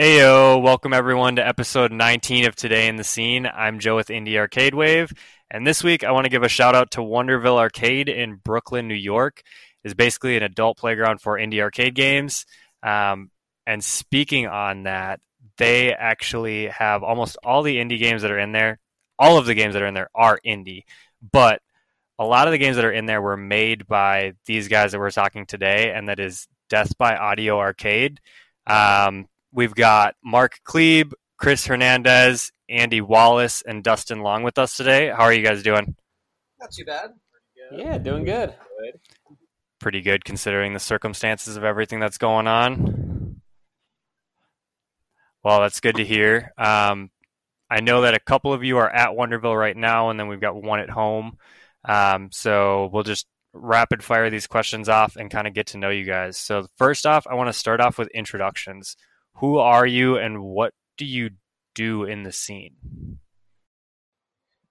Heyo, welcome everyone to episode 19 of Today in the Scene. I'm Joe with Indie Arcade Wave, and this week I want to give a shout out to Wonderville Arcade in Brooklyn, New York. It's basically an adult playground for indie arcade games. Um, and speaking on that, they actually have almost all the indie games that are in there. All of the games that are in there are indie, but a lot of the games that are in there were made by these guys that we're talking today, and that is Death by Audio Arcade. Um, We've got Mark Klebe, Chris Hernandez, Andy Wallace, and Dustin Long with us today. How are you guys doing? Not too bad. Yeah, doing good. Pretty good considering the circumstances of everything that's going on. Well, that's good to hear. Um, I know that a couple of you are at Wonderville right now, and then we've got one at home. Um, so we'll just rapid fire these questions off and kind of get to know you guys. So, first off, I want to start off with introductions who are you and what do you do in the scene?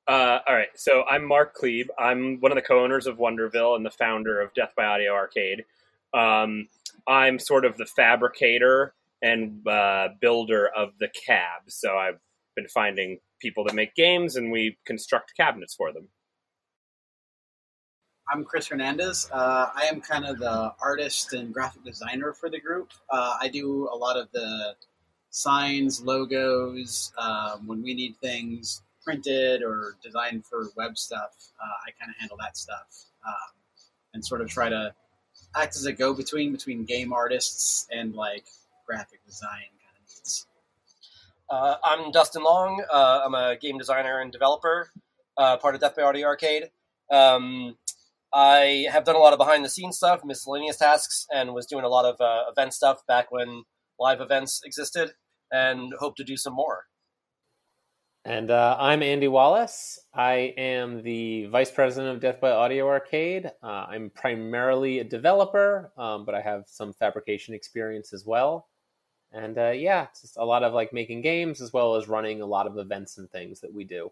Uh, all right, so I'm Mark Klebe. I'm one of the co-owners of Wonderville and the founder of Death by Audio Arcade. Um, I'm sort of the fabricator and uh, builder of the cab. So I've been finding people that make games, and we construct cabinets for them. I'm Chris Hernandez. Uh, I am kind of the artist and graphic designer for the group. Uh, I do a lot of the signs, logos. Um, when we need things printed or designed for web stuff, uh, I kind of handle that stuff um, and sort of try to act as a go between between game artists and like graphic design kind of needs. Uh, I'm Dustin Long. Uh, I'm a game designer and developer, uh, part of Death by Audio Arcade. Um, I have done a lot of behind the scenes stuff, miscellaneous tasks, and was doing a lot of uh, event stuff back when live events existed, and hope to do some more. And uh, I'm Andy Wallace. I am the vice president of Death by Audio Arcade. Uh, I'm primarily a developer, um, but I have some fabrication experience as well. And uh, yeah, just a lot of like making games as well as running a lot of events and things that we do.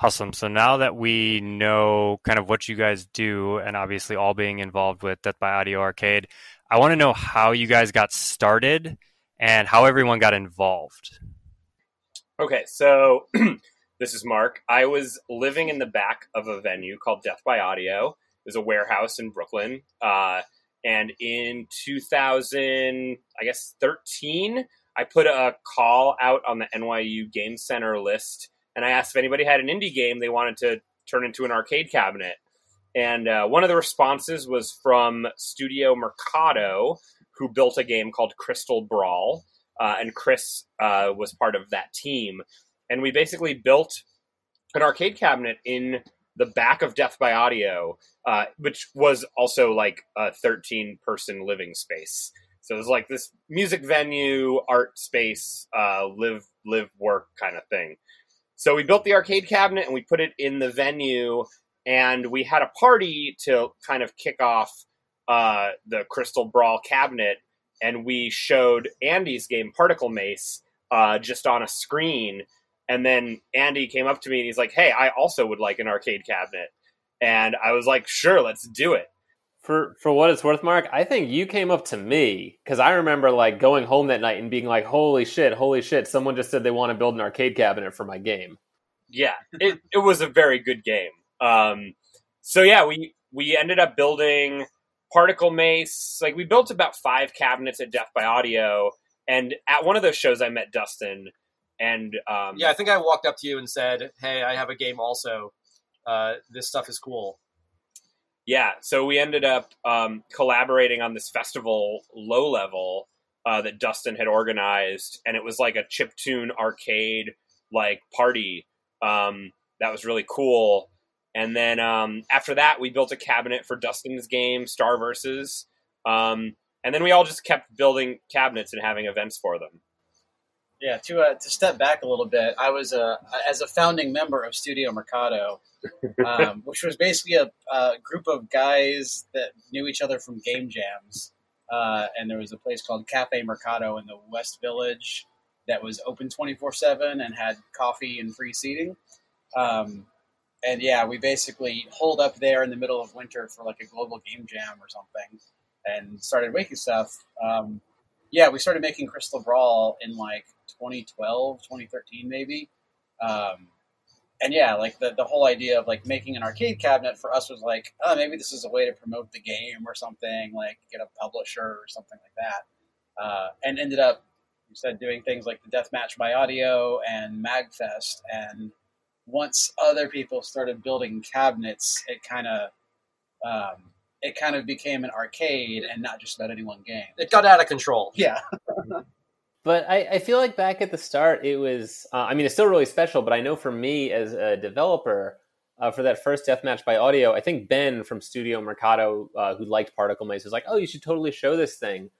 Awesome. So now that we know kind of what you guys do, and obviously all being involved with Death by Audio Arcade, I want to know how you guys got started and how everyone got involved. Okay, so this is Mark. I was living in the back of a venue called Death by Audio. It was a warehouse in Brooklyn. Uh, and in 2000, I guess 13, I put a call out on the NYU Game Center list and I asked if anybody had an indie game they wanted to turn into an arcade cabinet. And uh, one of the responses was from Studio Mercado, who built a game called Crystal Brawl. Uh, and Chris uh, was part of that team. And we basically built an arcade cabinet in the back of Death by Audio, uh, which was also like a 13 person living space. So it was like this music venue, art space, uh, live live work kind of thing. So we built the arcade cabinet and we put it in the venue, and we had a party to kind of kick off uh, the Crystal Brawl cabinet, and we showed Andy's game Particle Mace uh, just on a screen. And then Andy came up to me and he's like, "Hey, I also would like an arcade cabinet." And I was like, "Sure, let's do it." For for what it's worth, Mark, I think you came up to me because I remember like going home that night and being like, "Holy shit, holy shit!" Someone just said they want to build an arcade cabinet for my game. Yeah, it it was a very good game. Um, so yeah, we we ended up building particle mace. Like we built about five cabinets at Death by Audio, and at one of those shows, I met Dustin. And um, yeah, I think I walked up to you and said, "Hey, I have a game also. Uh, this stuff is cool." Yeah, so we ended up um, collaborating on this festival, low level, uh, that Dustin had organized, and it was like a chip tune arcade like party. Um, that was really cool. And then um, after that, we built a cabinet for Dustin's game, Star Versus. Um, and then we all just kept building cabinets and having events for them. Yeah, to uh, to step back a little bit, I was a as a founding member of Studio Mercado, um, which was basically a, a, group of guys that knew each other from game jams. Uh, and there was a place called Cafe Mercado in the West Village that was open twenty four seven and had coffee and free seating. Um, and yeah, we basically holed up there in the middle of winter for like a global game jam or something, and started making stuff. Um, yeah, we started making Crystal Brawl in like 2012, 2013 maybe. Um, and yeah, like the, the whole idea of like making an arcade cabinet for us was like, oh, maybe this is a way to promote the game or something, like get a publisher or something like that. Uh, and ended up, you said, doing things like the Deathmatch by Audio and Magfest. And once other people started building cabinets, it kind of um, it kind of became an arcade and not just about any one game. It got out of control. Yeah. But I, I feel like back at the start, it was, uh, I mean, it's still really special, but I know for me as a developer, uh, for that first Deathmatch by Audio, I think Ben from Studio Mercado, uh, who liked Particle Mace, was like, oh, you should totally show this thing.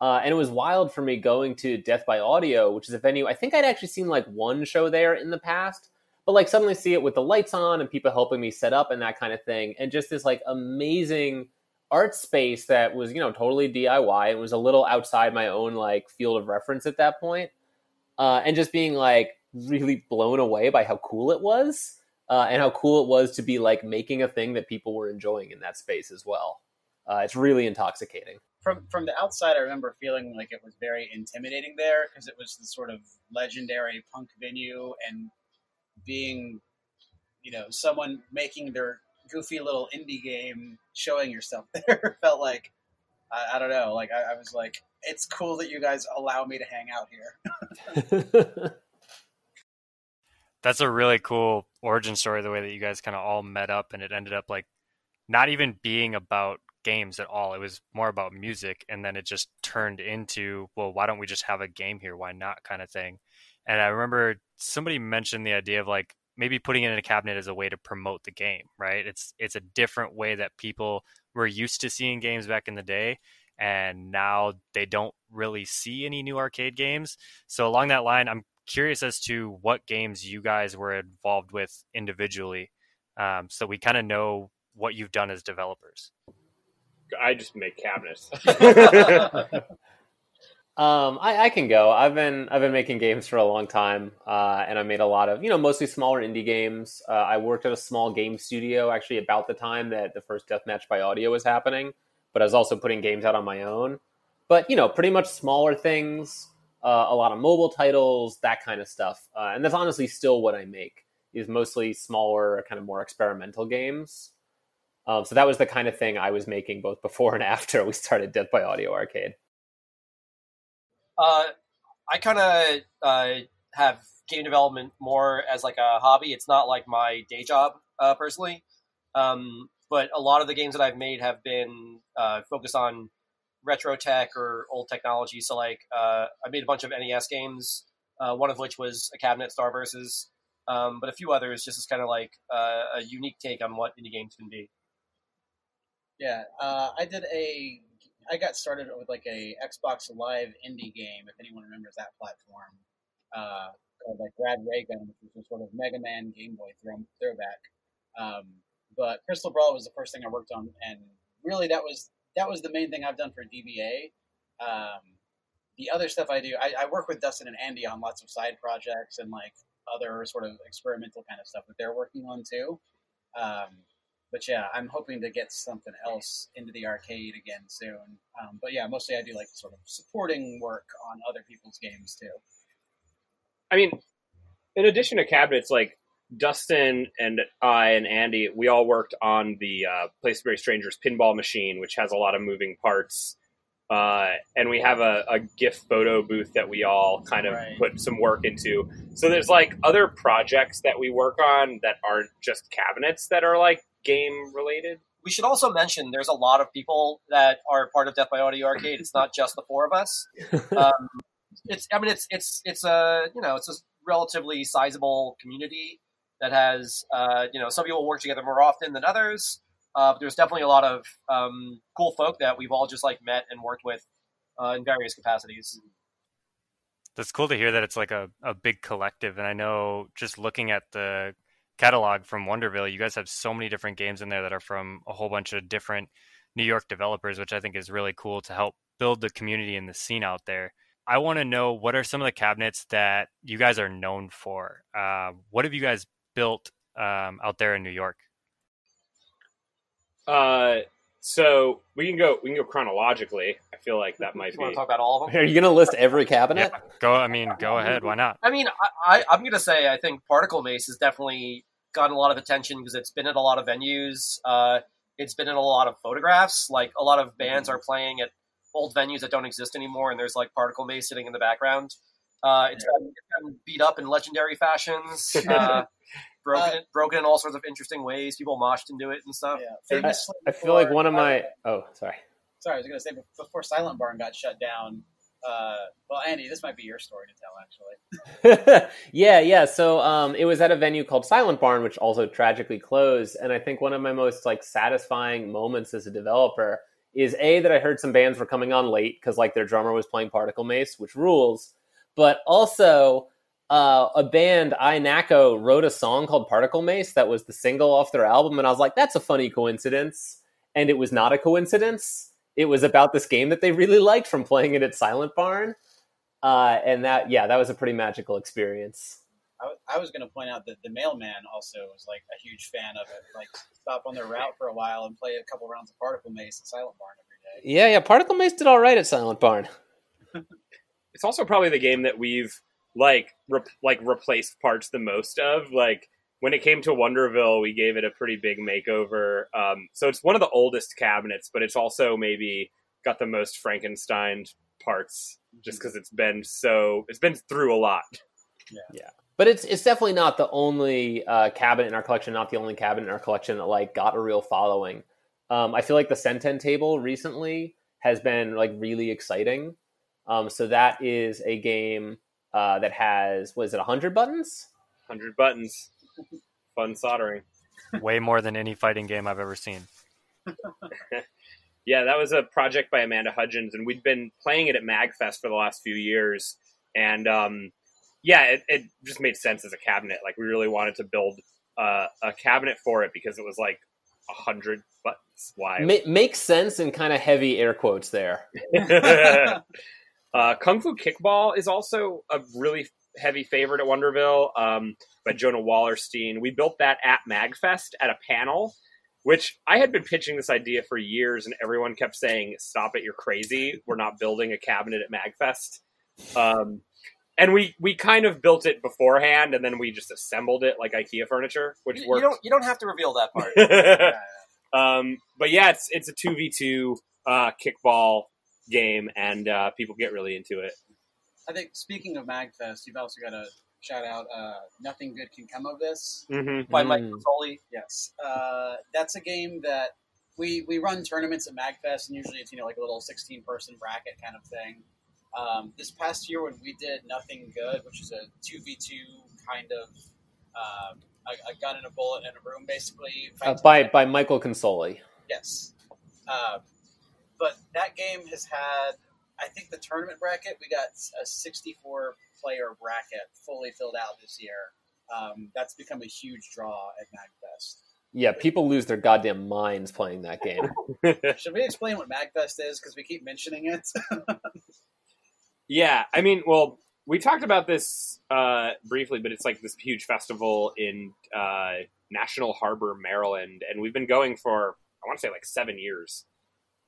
Uh, and it was wild for me going to Death by Audio, which is a venue. I think I'd actually seen like one show there in the past, but like suddenly see it with the lights on and people helping me set up and that kind of thing. And just this like amazing art space that was you know totally DIY. It was a little outside my own like field of reference at that point, uh, and just being like really blown away by how cool it was, uh, and how cool it was to be like making a thing that people were enjoying in that space as well. Uh, it's really intoxicating. From from the outside, I remember feeling like it was very intimidating there because it was the sort of legendary punk venue and being, you know, someone making their goofy little indie game showing yourself there felt like I, I don't know like I, I, was like it's cool that you guys allow me to hang out here. That's a really cool origin story the way that you guys kind of all met up and it ended up like not even being about games at all. It was more about music and then it just turned into well why don't we just have a game here? Why not? kind of thing and i remember somebody mentioned the idea of like maybe putting it in a cabinet as a way to promote the game, right? It's it's a different way that people were used to seeing games back in the day and now they don't really see any new arcade games. So along that line, I'm curious as to what games you guys were involved with individually, um, so we kind of know what you've done as developers. I just make cabinets. Um, I, I, can go. I've been I've been making games for a long time, uh, and I made a lot of you know mostly smaller indie games. Uh, I worked at a small game studio actually about the time that the first Deathmatch by Audio was happening, but I was also putting games out on my own. But you know, pretty much smaller things, uh, a lot of mobile titles, that kind of stuff, uh, and that's honestly still what I make. Is mostly smaller, kind of more experimental games. Um, so that was the kind of thing I was making both before and after we started Death by Audio Arcade. Uh, I kind of uh, have game development more as like a hobby. It's not like my day job uh, personally. Um, but a lot of the games that I've made have been uh, focused on retro tech or old technology. So like uh, I made a bunch of NES games, uh, one of which was a cabinet Star Versus, um, but a few others just as kind of like a unique take on what indie games can be. Yeah, I did a I got started with like a Xbox Live indie game, if anyone remembers that platform, uh, called like Rad Raygun, which was sort of Mega Man Game Boy throw, throwback. Um, but Crystal Brawl was the first thing I worked on, and really that was that was the main thing I've done for DBA. Um, the other stuff I do, I, I, work with Dustin and Andy on lots of side projects and like other sort of experimental kind of stuff that they're working on too. Um, but yeah, I'm hoping to get something else into the arcade again soon. Um, but yeah, mostly I do like sort of supporting work on other people's games too. I mean, in addition to cabinets, like Dustin and I and Andy, we all worked on the uh, Place Very Strangers pinball machine, which has a lot of moving parts. Uh, and we have a, a GIF photo booth that we all kind of right. put some work into. So there's like other projects that we work on that aren't just cabinets that are like game related. We should also mention there's a lot of people that are part of Death by Audio Arcade. It's not just the four of us. Um, it's I mean it's it's it's a you know it's a relatively sizable community that has uh, you know some people work together more often than others. Uh, but there's definitely a lot of um, cool folk that we've all just like met and worked with uh, in various capacities. That's cool to hear that it's like a, a big collective. And I know just looking at the catalog from Wonderville, you guys have so many different games in there that are from a whole bunch of different New York developers, which I think is really cool to help build the community and the scene out there. I want to know what are some of the cabinets that you guys are known for. Uh, what have you guys built um, out there in New York? Uh, so we can go we can go chronologically. I feel like that might be You want be to talk about all of them? Are you going to list every cabinet? Yeah, go. I mean, go ahead. Why not? I mean, I, I, I'm going to say I think Particle Mace is definitely gotten a lot of attention because it's been at a lot of venues. Uh, it's been in a lot of photographs. Like a lot of bands are playing at old venues that don't exist anymore, and there's like Particle Mace sitting in the background. Uh, it's, gotten, it's gotten beat up in legendary fashions, uh, broken, broken in all sorts of interesting ways. People moshed into it and stuff. Yeah, I, famously I feel like one of my. Oh, sorry. Sorry, I was going to say before Silent Barn got shut down. Uh, well, Andy, this might be your story to tell, actually. yeah, yeah. So um, it was at a venue called Silent Barn, which also tragically closed. And I think one of my most like satisfying moments as a developer is a that I heard some bands were coming on late because like their drummer was playing Particle Mace, which rules. But also uh, a band, I Naco wrote a song called Particle Mace that was the single off their album, and I was like, that's a funny coincidence. And it was not a coincidence. It was about this game that they really liked from playing it at Silent Barn. Uh, and that, yeah, that was a pretty magical experience. I, w- I was going to point out that the mailman also was like a huge fan of it. Like, stop on their route for a while and play a couple rounds of Particle Mace at Silent Barn every day. Yeah, yeah, Particle Mace did all right at Silent Barn. it's also probably the game that we've like re- like replaced parts the most of. Like when it came to Wonderville, we gave it a pretty big makeover. Um, so it's one of the oldest cabinets, but it's also maybe got the most Frankenstein parts, just because it's been so it's been through a lot. Yeah. yeah. But it's it's definitely not the only uh, cabinet in our collection, not the only cabinet in our collection that like got a real following. Um, I feel like the Senten table recently has been like really exciting. Um, so that is a game uh, that has was it hundred buttons? Hundred buttons, fun soldering. Way more than any fighting game I've ever seen. Yeah, that was a project by Amanda Hudgens, and we'd been playing it at MagFest for the last few years. And um, yeah, it, it just made sense as a cabinet. Like we really wanted to build uh, a cabinet for it because it was like a hundred buttons wide. Ma- makes sense and kind of heavy air quotes there. uh, Kung Fu Kickball is also a really heavy favorite at Wonderville um, by Jonah Wallerstein. We built that at MagFest at a panel, which I had been pitching this idea for years, and everyone kept saying, "Stop it! You're crazy. We're not building a cabinet at MagFest." Um, and we we kind of built it beforehand, and then we just assembled it like IKEA furniture, which You, you worked. don't you don't have to reveal that part. um, but yeah, it's it's a two v two uh, kickball game, and uh, people get really into it. I think speaking of Magfest, you've also got to shout out uh, "Nothing Good Can Come of This." Mm-hmm. By Mike Mm. Mazzoli. Yes, uh, that's a game that we we run tournaments at Magfest, and usually it's you know like a little sixteen person bracket kind of thing. Um, this past year when we did Nothing Good, which is a two v two kind of um, a, a gun and a bullet in a room, basically. Uh, by by Michael Consoli. Yes. Uh, but that game has had, I think the tournament bracket, we got a 64 player bracket fully filled out this year. Um, that's become a huge draw at MagFest. Yeah, people lose their goddamn minds playing that game. Should we explain what MagFest is? Because we keep mentioning it. Yeah, I mean, well, we talked about this uh, briefly, but it's like this huge festival in uh, National Harbor, Maryland, and we've been going for I want to say like seven years.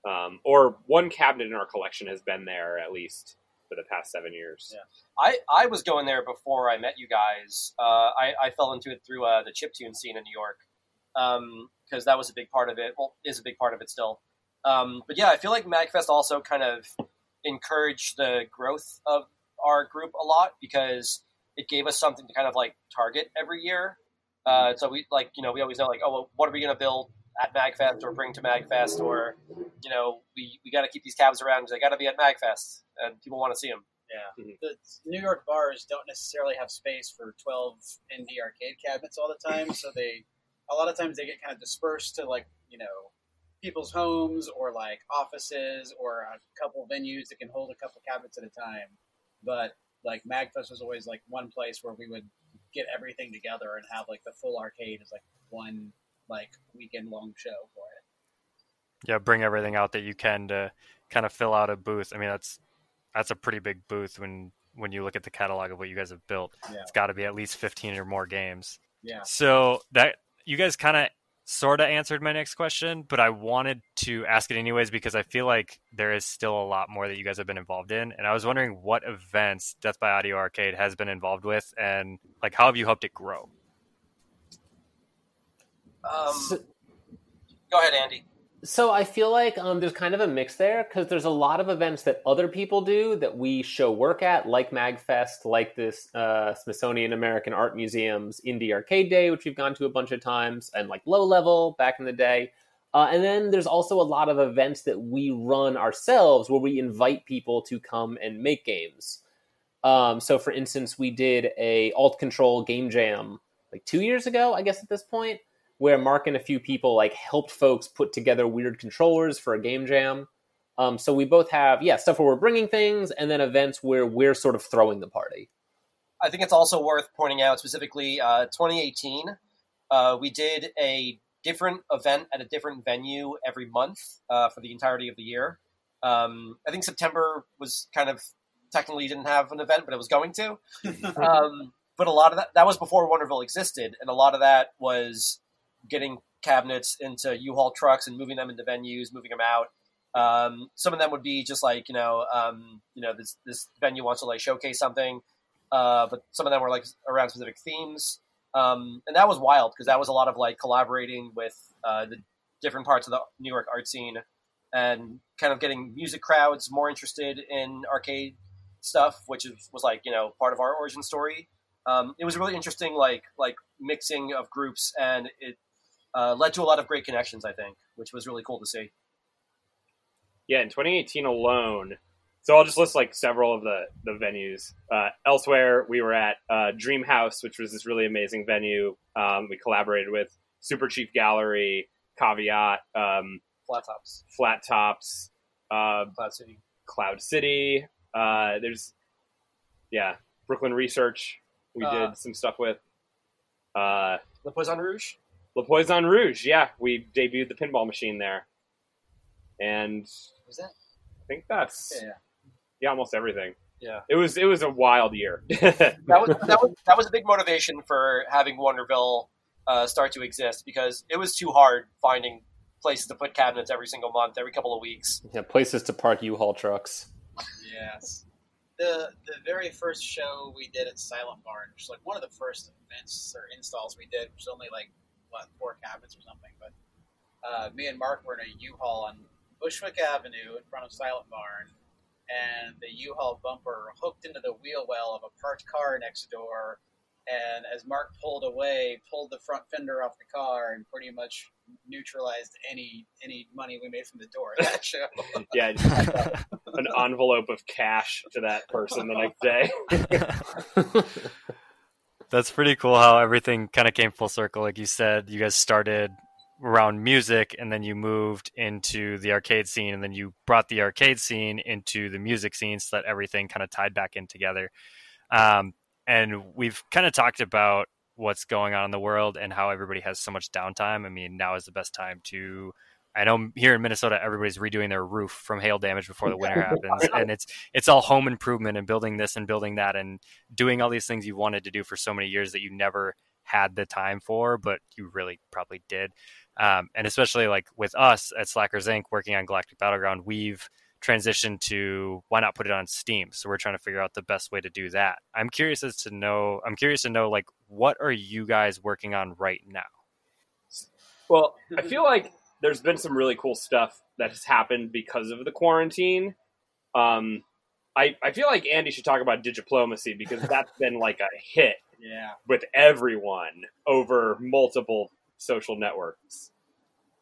Um, or one cabinet in our collection has been there at least for the past seven years. Yeah. I, I was going there before I met you guys. Uh, I, I fell into it through uh, the chiptune scene in New York because that was a big part of it. Well, is a big part of it still. Um, but yeah, I feel like MagFest also kind of encouraged the growth of our group a lot because it gave us something to kind of like target every year. Uh, so we like you know we always know like oh well, what are we going to build at MagFest or bring to MagFest or you know we, we got to keep these cabs around because they got to be at MagFest and people want to see them. yeah. Mhm. The New York bars don't necessarily have space for 12 indie arcade cabinets all the time, so they, a lot of times they get kind of dispersed to like, you know, people's homes or like offices or a couple venues that can hold a couple cabinets at a time. But like Magfest was always like one place where we would get everything together and have like the full arcade as like one like weekend long show for it. Yeah, bring everything out that you can to kind of fill out a booth. I mean, that's that's a pretty big booth when when you look at the catalog of what you guys have built. Yeah. It's got to be at least 15 or more games. Yeah. So that you guys kind of sort of answered my next question, but I wanted to ask it anyways because I feel like there is still a lot more that you guys have been involved in, and I was wondering what events Death by Audio Arcade has been involved with, and like how have you helped it grow? Um, So- go ahead, Andy. So I feel like um, there's kind of a mix there because there's a lot of events that other people do that we show work at, like MagFest, like this uh, Smithsonian American Art Museum's Indie Arcade Day, which we've gone to a bunch of times, and like Low Level back in the day. Uh, and then there's also a lot of events that we run ourselves where we invite people to come and make games. Um, so, for instance, we did a Alt Control game jam like two years ago, I guess at this point, where Mark and a few people like helped folks put together weird controllers for a game jam. Um, so we both have yeah stuff where we're bringing things, and then events where we're sort of throwing the party. I think it's also worth pointing out specifically uh, 2018. Uh, we did a different event at a different venue every month uh, for the entirety of the year. Um, I think September was kind of technically didn't have an event, but it was going to. um, but a lot of that that was before Wonderville existed, and a lot of that was getting cabinets into U-Haul trucks and moving them into venues, moving them out. Um, some of them would be just like you know, um, you know, this this venue wants to like showcase something, uh, but some of them were like around specific themes, um, and that was wild because that was a lot of like collaborating with uh, the different parts of the New York art scene and kind of getting music crowds more interested in arcade stuff, which is, was like you know part of our origin story. Um, it was really interesting, like like mixing of groups, and it uh, led to a lot of great connections. I think, which was really cool to see. Yeah, in 2018 alone. So I'll just list like several of the the venues. Uh, elsewhere, we were at uh, Dream House, which was this really amazing venue. Um, we collaborated with Super Chief Gallery, Caveat, um, Flat tops, Flat Tops, uh, Cloud City. Cloud City. Uh, there's, yeah, Brooklyn Research. We Uh, did some stuff with. Uh, Le Poisson Rouge. Le Poisson Rouge. Yeah, we debuted the pinball machine there, and Was that? I think that's Yeah. yeah, almost everything. Yeah. It was it was a wild year. that was that was that was a big motivation for having Wonderville uh, start to exist because it was too hard finding places to put cabinets every single month, every couple of weeks. Yeah, places to park U-Haul trucks. Yes. The the very first show we did at Silent Barn, which was like one of the first events or installs we did, which was only like what four cabinets or something. But uh, me and Mark were in a U-Haul on Bushwick Avenue in front of Silent Barn, and the U-Haul bumper hooked into the wheel well of a parked car next door. And as Mark pulled away, pulled the front fender off the car and pretty much neutralized any any money we made from the door that show. yeah, an envelope of cash to that person the next day. That's pretty cool how everything kind of came full circle. Like you said, you guys started around music and then you moved into the arcade scene and then you brought the arcade scene into the music scene so that everything kind of tied back in together. Um, and we've kind of talked about what's going on in the world and how everybody has so much downtime. I mean, now is the best time to. I know here in Minnesota, everybody's redoing their roof from hail damage before the winter happens, and it's it's all home improvement and building this and building that and doing all these things you wanted to do for so many years that you never had the time for, but you really probably did. Um, and especially like with us at Slackers Inc. working on Galactic Battleground, we've transitioned to why not put it on Steam. So we're trying to figure out the best way to do that. I'm curious as to know. I'm curious to know like what are you guys working on right now? Well, I feel like there's been some really cool stuff that has happened because of the quarantine. Um, I, I feel like Andy should talk about diplomacy because that's been like a hit yeah. with everyone over multiple social networks.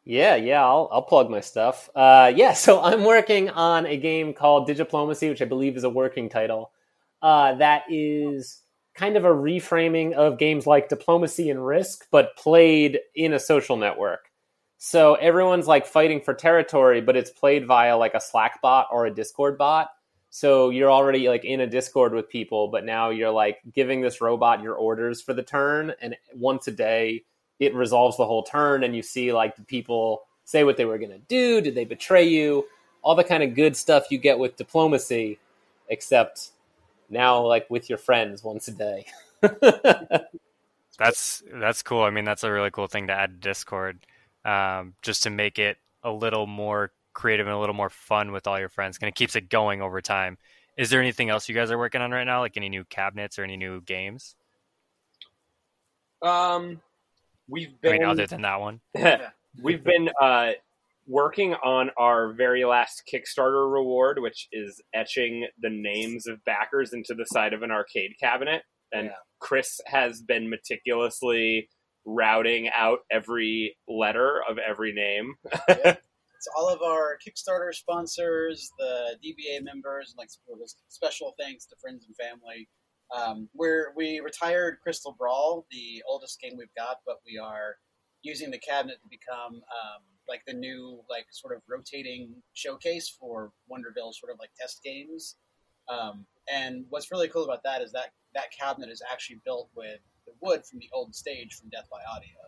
Yeah, yeah, I'll, I'll plug my stuff. Uh, yeah, so I'm working on a game called Digiplomacy, which I believe is a working title. Uh, that is kind of a reframing of games like Diplomacy and Risk, but played in a social network. So everyone's like fighting for territory, but it's played via like a Slack bot or a Discord bot. So you're already like in a Discord with people, but now you're like giving this robot your orders for the turn, and once a day it resolves the whole turn and you see like the people say what they were going to do did they betray you all the kind of good stuff you get with diplomacy except now like with your friends once a day That's that's cool. I mean, that's a really cool thing to add to Discord. Um, just to make it a little more creative and a little more fun with all your friends. Kind of keeps it going over time. Is there anything else you guys are working on right now, like any new cabinets or any new games? Um, we've I been mean, other than that one. we've been uh, working on our very last Kickstarter reward, which is etching the names of backers into the side of an arcade cabinet. And Yeah. Chris has been meticulously routing out every letter of every name. It's all of our Kickstarter sponsors, the DBA members, and like special thanks to friends and family. Um, we're we retired Crystal Brawl, the oldest game we've got, but we are using the cabinet to become um, like the new like sort of rotating showcase for Wonderville sort of like test games. Um, and what's really cool about that is that that cabinet is actually built with the wood from the old stage from Death by Audio.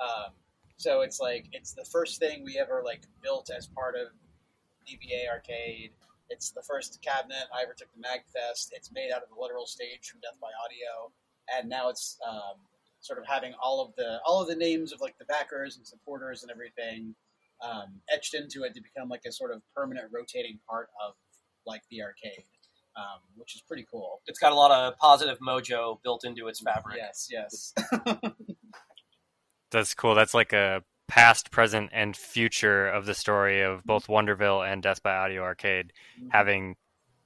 Um, so it's like it's the first thing we ever like built as part of DBA Arcade. It's the first cabinet I ever took to Magfest. It's made out of the literal stage from Death by Audio, and now it's um, sort of having all of the all of the names of like the backers and supporters and everything um, etched into it to become like a sort of permanent rotating part of like the arcade, um, which is pretty cool. It's got a lot of positive mojo built into its fabric. Yes, yes. That's cool. That's like a past, present, and future of the story of both Wonderville and Death by Audio Arcade, having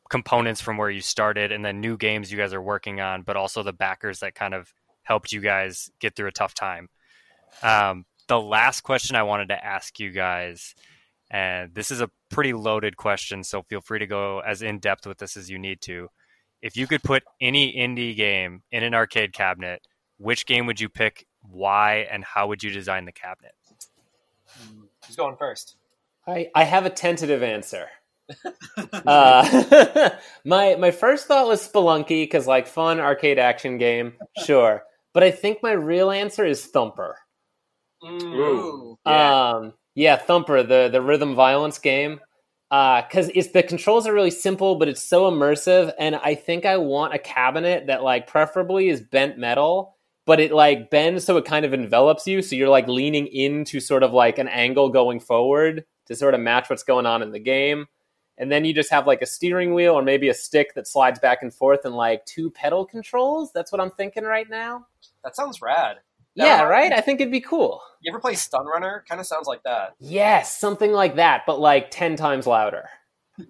components from where you started and then new games you guys are working on, but also the backers that kind of helped you guys get through a tough time. Um, the last question I wanted to ask you guys, and this is a pretty loaded question, so feel free to go as in depth with this as you need to. If you could put any indie game in an arcade cabinet, which game would you pick? Why and how would you design the cabinet? Who's going first? I, I have a tentative answer. uh, my my first thought was Spelunky because like fun arcade action game, sure. But I think my real answer is Thumper. Mm. Ooh. Um, yeah, Thumper, the the rhythm violence game. Uh, because it's the controls are really simple, but it's so immersive, and I think I want a cabinet that like preferably is bent metal, but it like bends so it kind of envelops you, so you're like leaning into sort of like an angle going forward to sort of match what's going on in the game. And then you just have like a steering wheel or maybe a stick that slides back and forth and like two pedal controls. That's what I'm thinking right now. That sounds rad. Yeah, right? I think it'd be cool. You ever play Stun Runner? Kind of sounds like that. Yes, something like that, but like 10 times louder.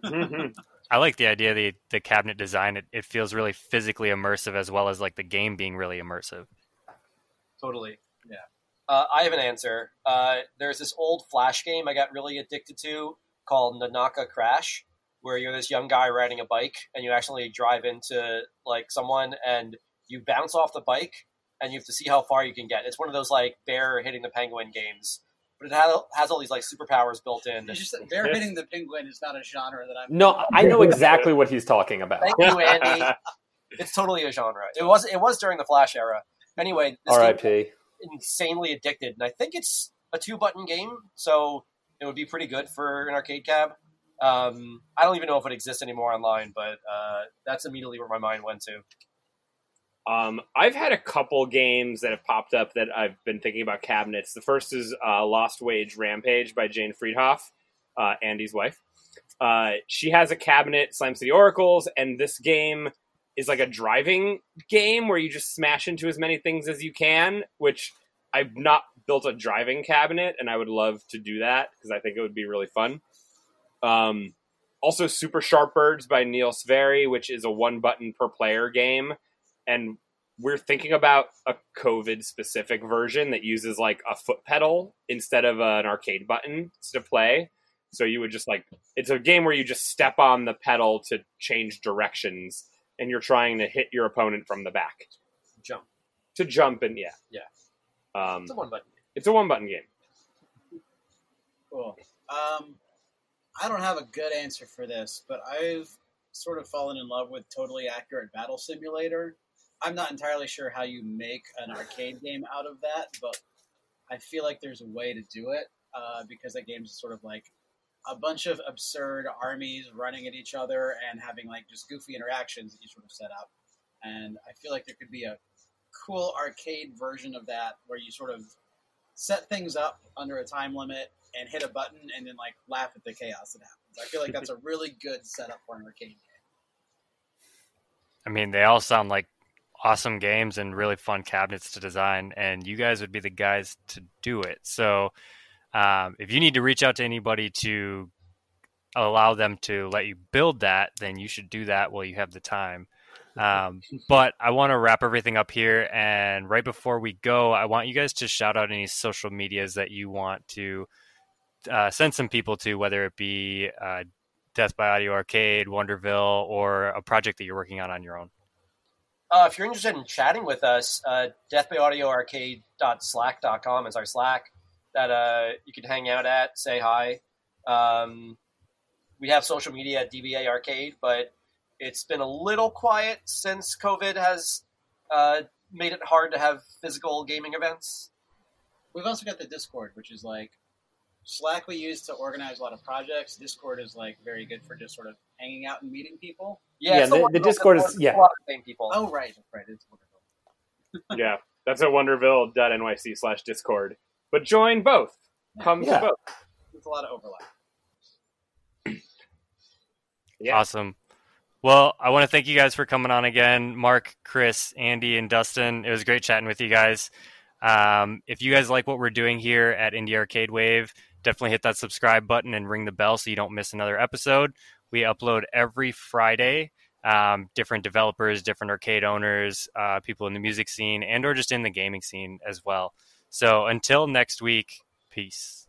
Mhm. I like the idea of the, the cabinet design. It, it feels really physically immersive as well as like the game being really immersive. Totally. Yeah. Uh, I have an answer. Uh, there's this old Flash game I got really addicted to called Nanaca Crash, where you're this young guy riding a bike and you actually drive into like someone and you bounce off the bike and you have to see how far you can get. It's one of those like bear hitting the penguin games, but it has, has all these like superpowers built in. It's just that bear hitting the penguin is not a genre that I'm. No, I know exactly what he's talking about. Thank you, Andy. it's totally a genre. It was it was during the Flash era. Anyway, this R.I.P. insanely addicted, and I think it's a two button game, so it would be pretty good for an arcade cab. Um, I don't even know if it exists anymore online, but uh, that's immediately where my mind went to. Um, I've had a couple games that have popped up that I've been thinking about cabinets. The first is uh, Lost Wage Rampage by Jane Friedhoff, uh, Andy's wife. Uh, she has a cabinet, Slime City Oracles, and this game is like a driving game where you just smash into as many things as you can, which I've not built a driving cabinet, and I would love to do that because I think it would be really fun. Um, also, Super Sharp Birds by Neil Sveri, which is a one button per player game and we're thinking about a COVID specific version that uses like a foot pedal instead of an arcade button to play. So you would just like it's a game where you just step on the pedal to change directions and you're trying to hit your opponent from the back Jump. to jump and yeah. Yeah. Um, It's a one button. Game. it's a one button game. Cool. Um, I don't have a good answer for this, but I've sort of fallen in love with Totally Accurate Battle Simulator. I'm not entirely sure how you make an arcade game out of that, but I feel like there's a way to do it uh, because that game is sort of like a bunch of absurd armies running at each other and having like just goofy interactions that you sort of set up. And I feel like there could be a cool arcade version of that where you sort of set things up under a time limit and hit a button and then like laugh at the chaos that happens. I feel like that's a really good setup for an arcade game. I mean, they all sound like awesome games and really fun cabinets to design, and you guys would be the guys to do it. So, um, if you need to reach out to anybody to allow them to let you build that, then you should do that while you have the time. Um, but I want to wrap everything up here. And right before we go, I want you guys to shout out any social medias that you want to uh, send some people to, whether it be uh, Death by Audio Arcade, Wonderville, or a project that you're working on on your own. Uh, if you're interested in chatting with us, uh, deathbyaudioarcade.slack.com is our Slack that uh, you can hang out at, say hi. Um, we have social media at DBA Arcade, but it's been a little quiet since COVID has uh, made it hard to have physical gaming events. We've also got the Discord, which is like Slack we use to organize a lot of projects. Discord is like very good for just sort of hanging out and meeting people. Yeah, it's the- the Discord is- yeah. a lot of same people. Oh right, that's right. It's wonderful. yeah, that's at wonderville.nyc slash discord. But join both. Come Yeah. to both. There's a lot of overlap. Yeah. Awesome. Well, I want to thank you guys for coming on again. Mark, Chris, Andy, and Dustin. It was great chatting with you guys. Um, if you guys like what we're doing here at Indie Arcade Wave, definitely hit that subscribe button and ring the bell so you don't miss another episode. We upload every Friday. Um, different developers, different arcade owners, uh, people in the music scene, and or just in the gaming scene as well. So until next week, peace.